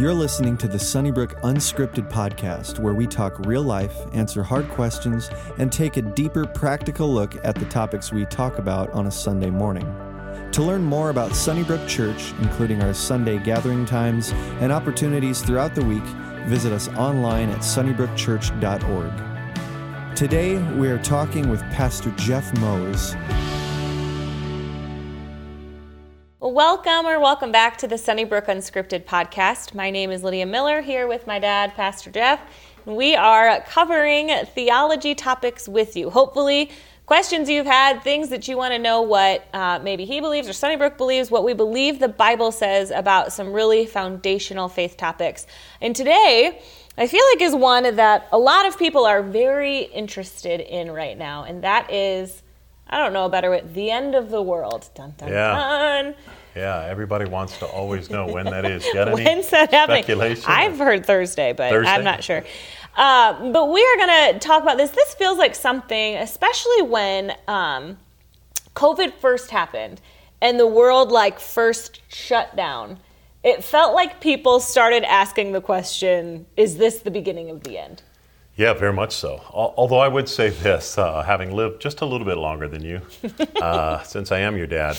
You're listening to the Sunnybrook Unscripted podcast, where we talk real life, answer hard questions, and take a deeper practical look at the topics we talk about on a Sunday morning. To learn more about Sunnybrook Church, including our Sunday gathering times and opportunities throughout the week, visit us online at sunnybrookchurch.org. Today, we are talking with Pastor Jeff Moes. Welcome or welcome back to the Sunnybrook Unscripted podcast. My name is Lydia Miller here with my dad, Pastor Jeff. We are covering theology topics with you. Hopefully, questions you've had, things that you want to know what uh, maybe he believes or Sunnybrook believes, what we believe the Bible says about some really foundational faith topics. And today, I feel like is one that a lot of people are very interested in right now, and that is I don't know a better way. The end of the world. Dun, dun, Yeah. dun. Yeah, everybody wants to always know when that is. Got any When's that happening? speculation? I've heard Thursday, but Thursday? I'm not sure. Uh, but we are going to talk about this. This feels like something, especially when um, COVID first happened and the world like first shut down. It felt like people started asking the question: Is this the beginning of the end? Yeah, very much so. Although I would say this, uh, having lived just a little bit longer than you, uh, since I am your dad,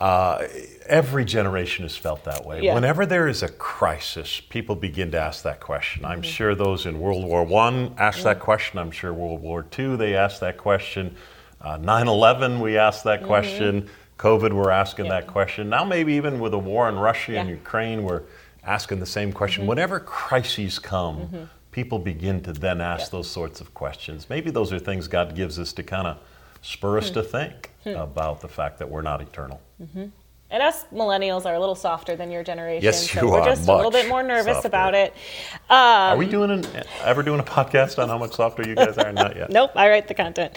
uh, every generation has felt that way. Yeah. Whenever there is a crisis, people begin to ask that question. I'm Mm-hmm. sure those in World War One asked that question. I'm sure World War II they asked that question. Uh, 9/11 we asked that question. COVID we're asking Mm-hmm. Yeah. that question. Now maybe even with a war in Russia and Yeah. Mm-hmm. Ukraine we're asking the same question. Whenever crises come, people begin to then ask those sorts of questions. Maybe those are things God gives us to kind of spur Hmm. us to think about the fact that we're not eternal. And us millennials are a little softer than your generation. Yes, so you we're are just a little bit more nervous softer. about it. Um, Are we doing an, ever doing a podcast on how much softer you guys are? Not yet. Nope, I write the content.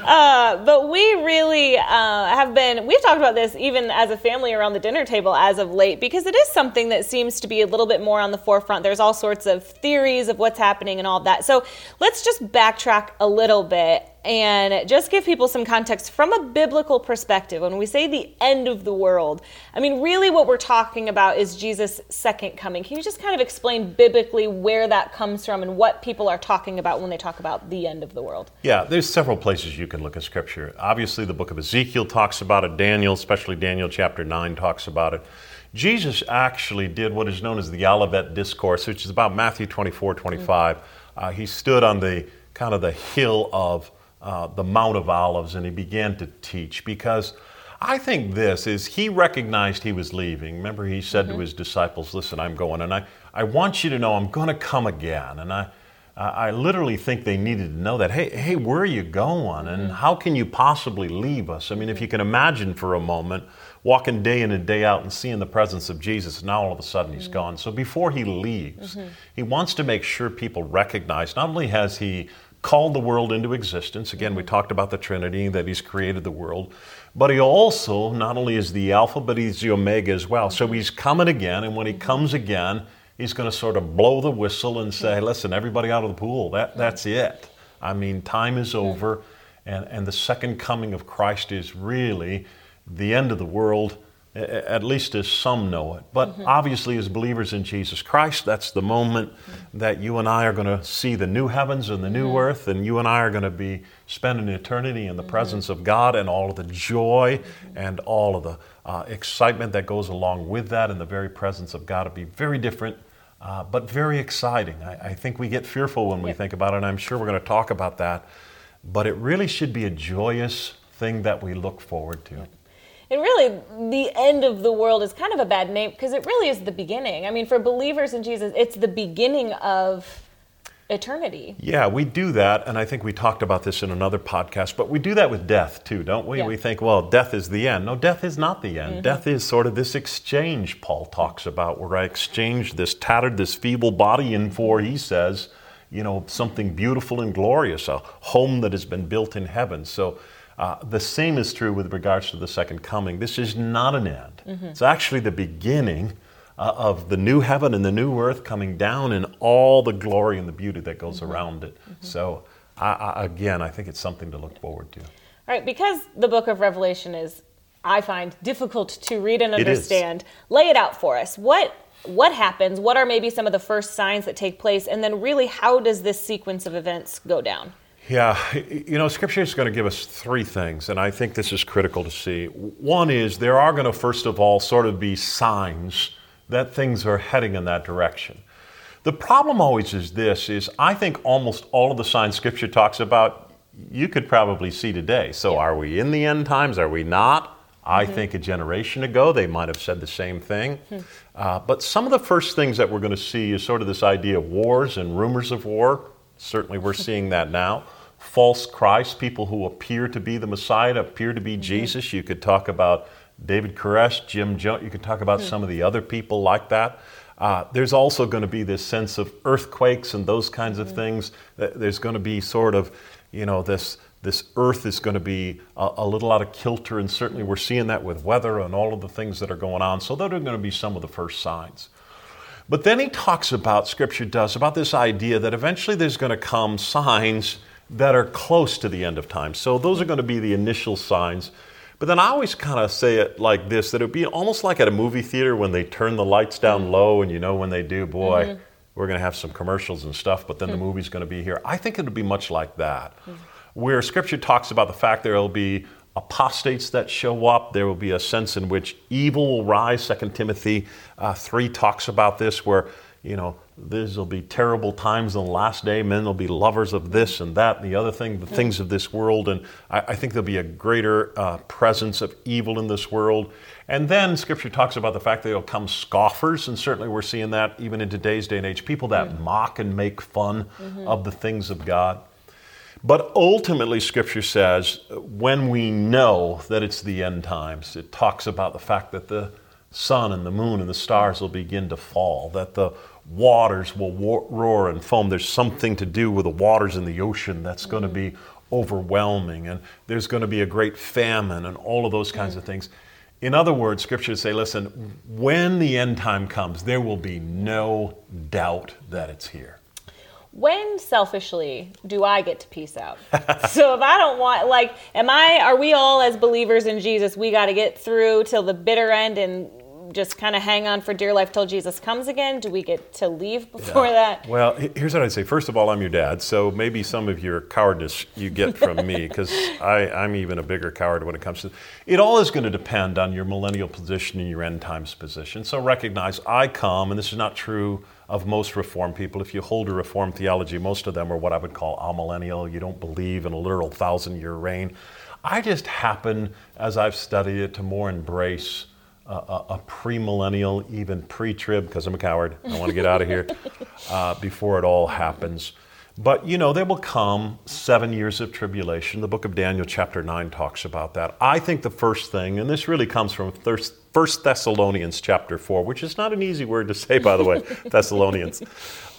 Uh, but we really uh, have been, we've talked about this even as a family around the dinner table as of late because it is something that seems to be a little bit more on the forefront. There's all sorts of theories of what's happening and all of that. So let's just backtrack a little bit and just give people some context from a biblical perspective. When we say the end of the world, I mean, really what we're talking about is Jesus' second coming. Can you just kind of explain biblically where that comes from and what people are talking about when they talk about the end of the world? Yeah, there's several places you can look at scripture. Obviously, the book of Ezekiel talks about it. Daniel, especially Daniel chapter 9, talks about it. Jesus actually did what is known as the Olivet Discourse, which is about Matthew 24, 25. Uh, he stood on the kind of the hill of uh, the Mount of Olives and he began to teach because I think this is he recognized he was leaving. Remember, he said to mm-hmm. his disciples, Listen, I'm going, and I, I want you to know I'm going to come again. And I, I literally think they needed to know that. Hey, hey, where are you going? And mm-hmm. how can you possibly leave us? I mean, if you can imagine for a moment walking day in and day out and seeing the presence of Jesus, now all of a sudden he's mm-hmm. gone. So before he leaves, he wants to make sure people recognize not only has he called the world into existence, again, we talked about the Trinity, that he's created the world, but he also not only is the Alpha, but he's the Omega as well. So he's coming again, and when he comes again, he's going to sort of blow the whistle and say, listen, everybody out of the pool, that, that's it. I mean, time is over, and, and the second coming of Christ is really the end of the world, at least as some know it. But mm-hmm. obviously, as believers in Jesus Christ, that's the moment mm-hmm. that you and I are going to see the new heavens and the new mm-hmm. earth, and you and I are going to be spending eternity in the presence of God and all of the joy and all of the uh, excitement that goes along with that in the very presence of God. It'll be very different. Uh, but very exciting. I, I think we get fearful when we think about it, and I'm sure we're going to talk about that. But it really should be a joyous thing that we look forward to. And really, the end of the world is kind of a bad name because it really is the beginning. I mean, for believers in Jesus, it's the beginning of eternity. Yeah, we do that, and I think we talked about this in another podcast, but we do that with death too, don't we? Yeah. We think, well, death is the end. No, death is not the end. Mm-hmm. Death is sort of this exchange Paul talks about, where I exchange this tattered, this feeble body in for, he says, you know, something beautiful and glorious, a home that has been built in heaven. So uh, the same is true with regards to the second coming. This is not an end, it's actually the beginning uh, of the new heaven and the new earth coming down and all the glory and the beauty that goes around it. So, I, I, again, I think it's something to look forward to. All right, because the book of Revelation is, I find, difficult to read and It understand, lay it out for us. What what happens, what are maybe some of the first signs that take place, and then really how does this sequence of events go down? Yeah, you know, Scripture is going to give us three things, and I think this is critical to see. One is there are going to, first of all, sort of be signs that things are heading in that direction. The problem always is this is I think almost all of the signs Scripture talks about you could probably see today. So, yeah. are we in the end times? Are we not? I mm-hmm. think a generation ago they might have said the same thing. Hmm. Uh, but some of the first things that we're going to see is sort of this idea of wars and rumors of war. Certainly, we're seeing that now. False Christ, people who appear to be the Messiah, appear to be mm-hmm. Jesus. You could talk about David Koresh, Jim Jones. You could talk about hmm. some of the other people like that. Uh, there's also going to be this sense of earthquakes and those kinds of mm-hmm. things. There's going to be sort of you know, this, this earth is going to be a, a, little out of kilter, and certainly we're seeing that with weather and all of the things that are going on. So, those are going to be some of the first signs. But then he talks about, Scripture does, about this idea that eventually there's going to come signs that are close to the end of time. So, those are going to be the initial signs. But then I always kind of say it like this that it would be almost like at a movie theater when they turn the lights down low, and you know when they do, boy. Mm-hmm we're going to have some commercials and stuff, but then the hmm. movie's going to be here. I think it would be much like that, hmm. where Scripture talks about the fact there will be apostates that show up. There will be a sense in which evil will rise. Second Timothy uh, three talks about this, where you know there will be terrible times in the last day. Men will be lovers of this and that and the other thing, the things of this world, and I, I think there'll be a greater uh, presence of evil in this world. And then Scripture talks about the fact that there'll come scoffers, and certainly we're seeing that even in today's day and age people that mm-hmm. mock and make fun mm-hmm. of the things of God. But ultimately, Scripture says when we know that it's the end times, it talks about the fact that the sun and the moon and the stars will begin to fall, that the waters will roar and foam. There's something to do with the waters in the ocean that's going to mm. be overwhelming, and there's going to be a great famine, and all of those kinds of mm. things. In other words, scriptures say, listen, when the end time comes, there will be no doubt that it's here. When selfishly do I get to peace out? so if I don't want, like, am I, are we all as believers in Jesus, we got to get through till the bitter end and just kind of hang on for dear life till Jesus comes again? Do we get to leave before yeah. that? Well, here's what I'd say. First of all, I'm your dad, so maybe some of your cowardice you get from me because I'm even a bigger coward when it comes to it. All is going to depend on your millennial position and your end times position. So recognize I come, and this is not true of most Reformed people. If you hold a Reformed theology, most of them are what I would call amillennial. You don't believe in a literal thousand year reign. I just happen, as I've studied it, to more embrace a, a premillennial, even pre-trib, because I'm a coward. I want to get out of here uh, before it all happens. But you know, there will come seven years of tribulation. The book of Daniel, chapter 9, talks about that. I think the first thing, and this really comes from First Thessalonians chapter 4, which is not an easy word to say, by the way, Thessalonians.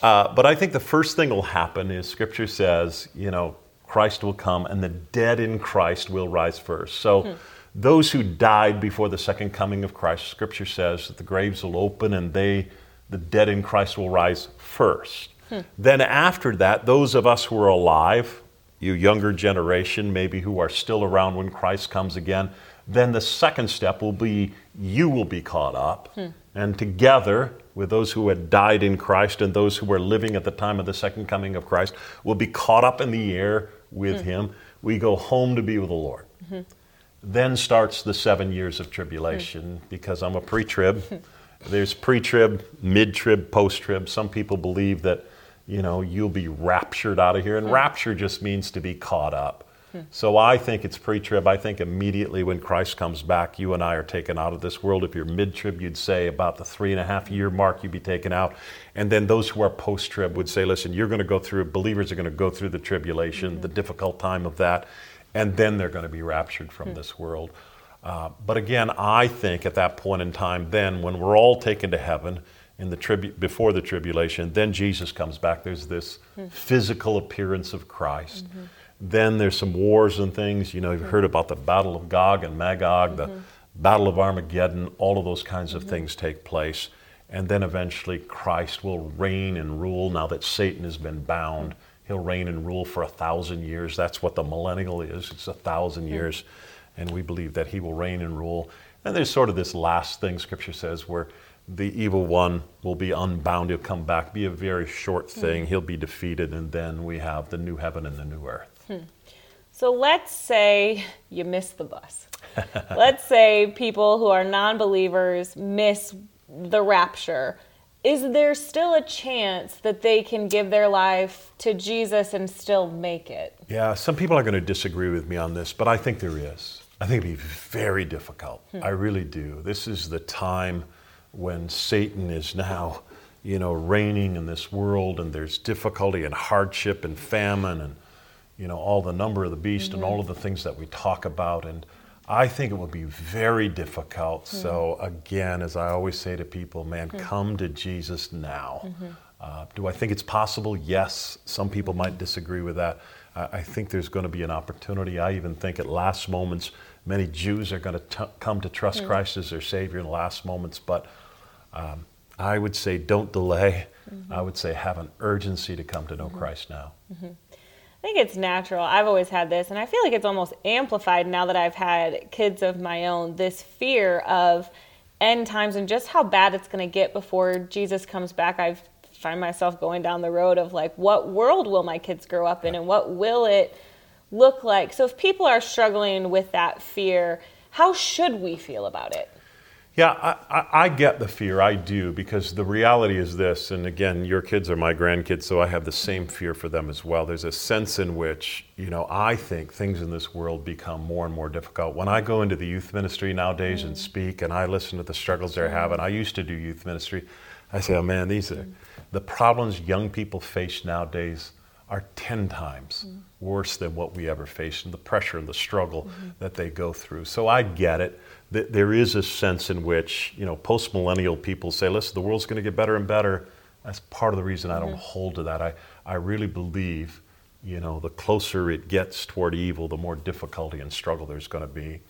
Uh, but I think the first thing will happen is Scripture says, you know, Christ will come and the dead in Christ will rise first. So, hmm those who died before the second coming of Christ, Scripture says that the graves will open and they, the dead in Christ, will rise first. Hmm. Then, after that, those of us who are alive, you younger generation, maybe who are still around when Christ comes again, then the second step will be you will be caught up. Hmm. And together with those who had died in Christ and those who were living at the time of the second coming of Christ will be caught up in the air with hmm. him. We go home to be with the Lord. Mm-hmm. Then starts the seven years of tribulation hmm. because I'm a pre trib. There's pre trib, mid trib, post trib. Some people believe that, you know, you'll be raptured out of here. And hmm. rapture just means to be caught up. Hmm. So I think it's pre trib. I think immediately when Christ comes back, you and I are taken out of this world. If you're mid trib, you'd say about the three and a half year mark, you'd be taken out. And then those who are post trib would say, listen, you're going to go through, believers are going to go through the tribulation, mm-hmm. the difficult time of that and then they're going to be raptured from hmm. this world. Uh, but again, I think at that point in time, then when we're all taken to heaven in the tribu- before the tribulation, then Jesus comes back. There's this hmm. physical appearance of Christ. Mm-hmm. Then there's some wars and things. You know, you've heard about the Battle of Gog and Magog, mm-hmm. the Battle of Armageddon. All of those kinds of mm-hmm. things take place, and then eventually Christ will reign and rule. Now that Satan has been bound. He'll reign and rule for a thousand years. That's what the millennial is. It's a thousand hmm. years. And we believe that he will reign and rule. And there's sort of this last thing Scripture says where the evil one will be unbound. He'll come back, be a very short thing. He'll be defeated, and then we have the new heaven and the new earth. So let's say you miss the bus. let's say people who are non believers miss the rapture. Is there still a chance that they can give their life to Jesus and still make it? Yeah, some people are going to disagree with me on this, but I think there is. I think it'd be very difficult. Hmm. I really do. This is the time when Satan is now, you know, reigning in this world, and there's difficulty and hardship and famine and, you know, all the number of the beast and mm-hmm. all of the things that we talk about. And I think it will be very difficult. Hmm. So, again, as I always say to people, man, hmm. come to Jesus now. Mm-hmm. Uh, do I think it's possible? Yes. Some people might disagree with that. I I think there's going to be an opportunity. I even think at last moments, many Jews are going to come to trust hmm. Christ as their Savior in the last moments. But um, I would say don't delay. Mm-hmm. I would say have an urgency to come to know mm-hmm. Christ now. I think it's natural. I've always had this, and I feel like it's almost amplified now that I've had kids of my own. This fear of end times and just how bad it's going to get before Jesus comes back. I find myself going down the road of like, what world will my kids grow up in, and what will it look like? So, if people are struggling with that fear, how should we feel about it? Yeah, I, I, I get the fear. I do because the reality is this, and again, your kids are my grandkids, so I have the same fear for them as well. There's a sense in which, you know, I think things in this world become more and more difficult. When I go into the youth ministry nowadays and mm. speak, and I listen to the struggles they're mm. having, I used to do youth ministry. I say, oh man, these are mm. the problems young people face nowadays are 10 times worse than what we ever faced, and the pressure and the struggle mm-hmm. that they go through. So I get it. Th- There is a sense in which, you know, post millennial people say, listen, the world's going to get better and better. That's part of the reason I don't mm-hmm. hold to that. I, I really believe, you know, the closer it gets toward evil, the more difficulty and struggle there's going to be.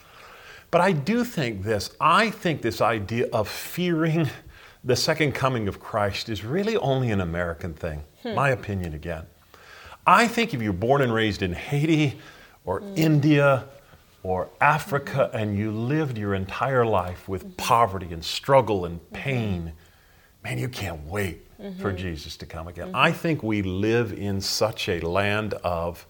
But I do think this I think this idea of fearing the second coming of Christ is really only an American thing, hmm. my opinion again. I think if you're born and raised in Haiti or mm. India or Africa mm-hmm. and you lived your entire life with mm-hmm. poverty and struggle and mm-hmm. pain, man, you can't wait for Jesus to come again. I think we live in such a land of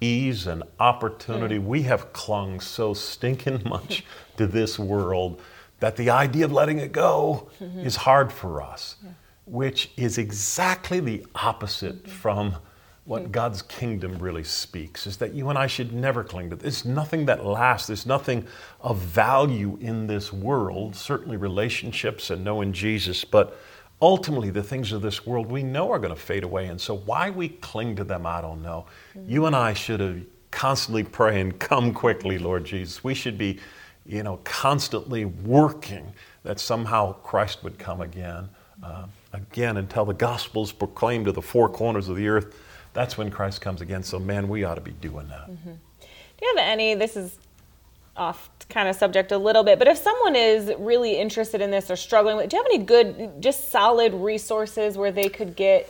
ease and opportunity. Mm. We have clung so stinking much to this world that the idea of letting it go is hard for us, which is exactly the opposite from what God's kingdom really speaks is that you and I should never cling to this. There's nothing that lasts. There's nothing of value in this world, certainly relationships and knowing Jesus, but ultimately the things of this world we know are going to fade away. And so why we cling to them, I don't know. You and I should have constantly praying, come quickly, Lord Jesus. We should be, you know, constantly working that somehow Christ would come again. Uh, again, until the gospel is proclaimed to the four corners of the earth, that's when Christ comes again. So, man, we ought to be doing that. Mm-hmm. Do you have any? This is off kind of subject a little bit, but if someone is really interested in this or struggling with, do you have any good, just solid resources where they could get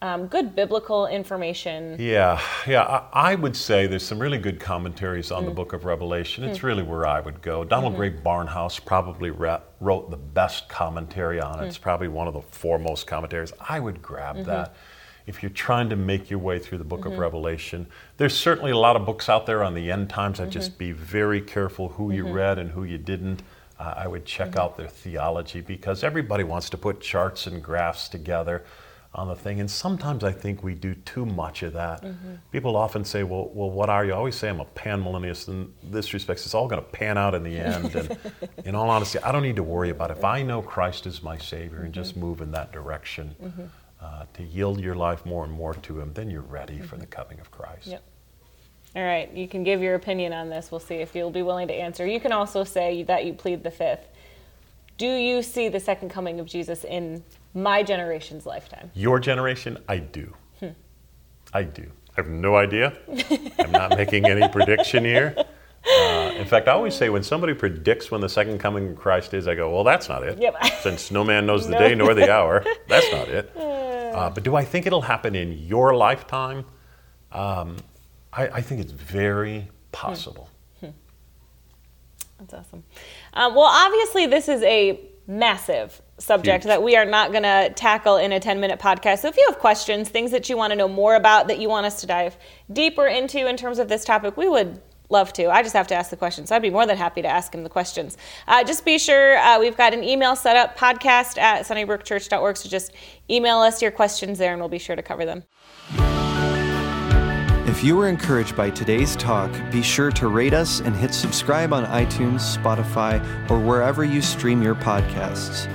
um, good biblical information? Yeah, yeah. I, I would say there's some really good commentaries on the mm. book of Revelation. It's mm. really where I would go. Donald mm-hmm. Grey Barnhouse probably re- wrote the best commentary on it. Mm. It's probably one of the foremost commentaries. I would grab mm-hmm. that. If you're trying to make your way through the book of mm-hmm. Revelation, there's certainly a lot of books out there on the end times. I'd just mm-hmm. be very careful who you mm-hmm. read and who you didn't. Uh, I would check out their theology because everybody wants to put charts and graphs together on the thing. And sometimes I think we do too much of that. People often say, well, well, what are you? I always say I'm a panmillennialist in this respect. It's all going to pan out in the end. And in all honesty, I don't need to worry about it. If I know Christ is my Savior and just move in that direction, uh, to yield your life more and more to Him, then you're ready for the coming of Christ. Yep. All right, you can give your opinion on this. We'll see if you'll be willing to answer. You can also say that you plead the fifth. Do you see the second coming of Jesus in my generation's lifetime? Your generation, I do. I do. I have no idea. I'm not making any prediction here. Uh, in fact, I always say when somebody predicts when the second coming of Christ is, I go, well, that's not it. Yep. Since no man knows the No. day nor the hour, that's not it. Uh, but do I think it'll happen in your lifetime? Um, I, I think it's very possible. That's awesome. Um, well, obviously, this is a massive subject Huge. that we are not going to tackle in a 10 minute podcast. So if you have questions, things that you want to know more about that you want us to dive deeper into in terms of this topic, we would love to. I just have to ask the questions. I'd be more than happy to ask him the questions. Uh, just be sure uh, we've got an email set up podcast at sunnybrookchurch.org. So just email us your questions there and we'll be sure to cover them. If you were encouraged by today's talk, be sure to rate us and hit subscribe on iTunes, Spotify, or wherever you stream your podcasts.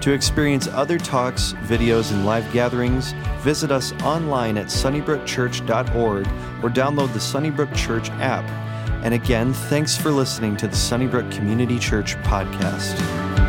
To experience other talks, videos, and live gatherings, visit us online at sunnybrookchurch.org or download the Sunnybrook Church app. And again, thanks for listening to the Sunnybrook Community Church podcast.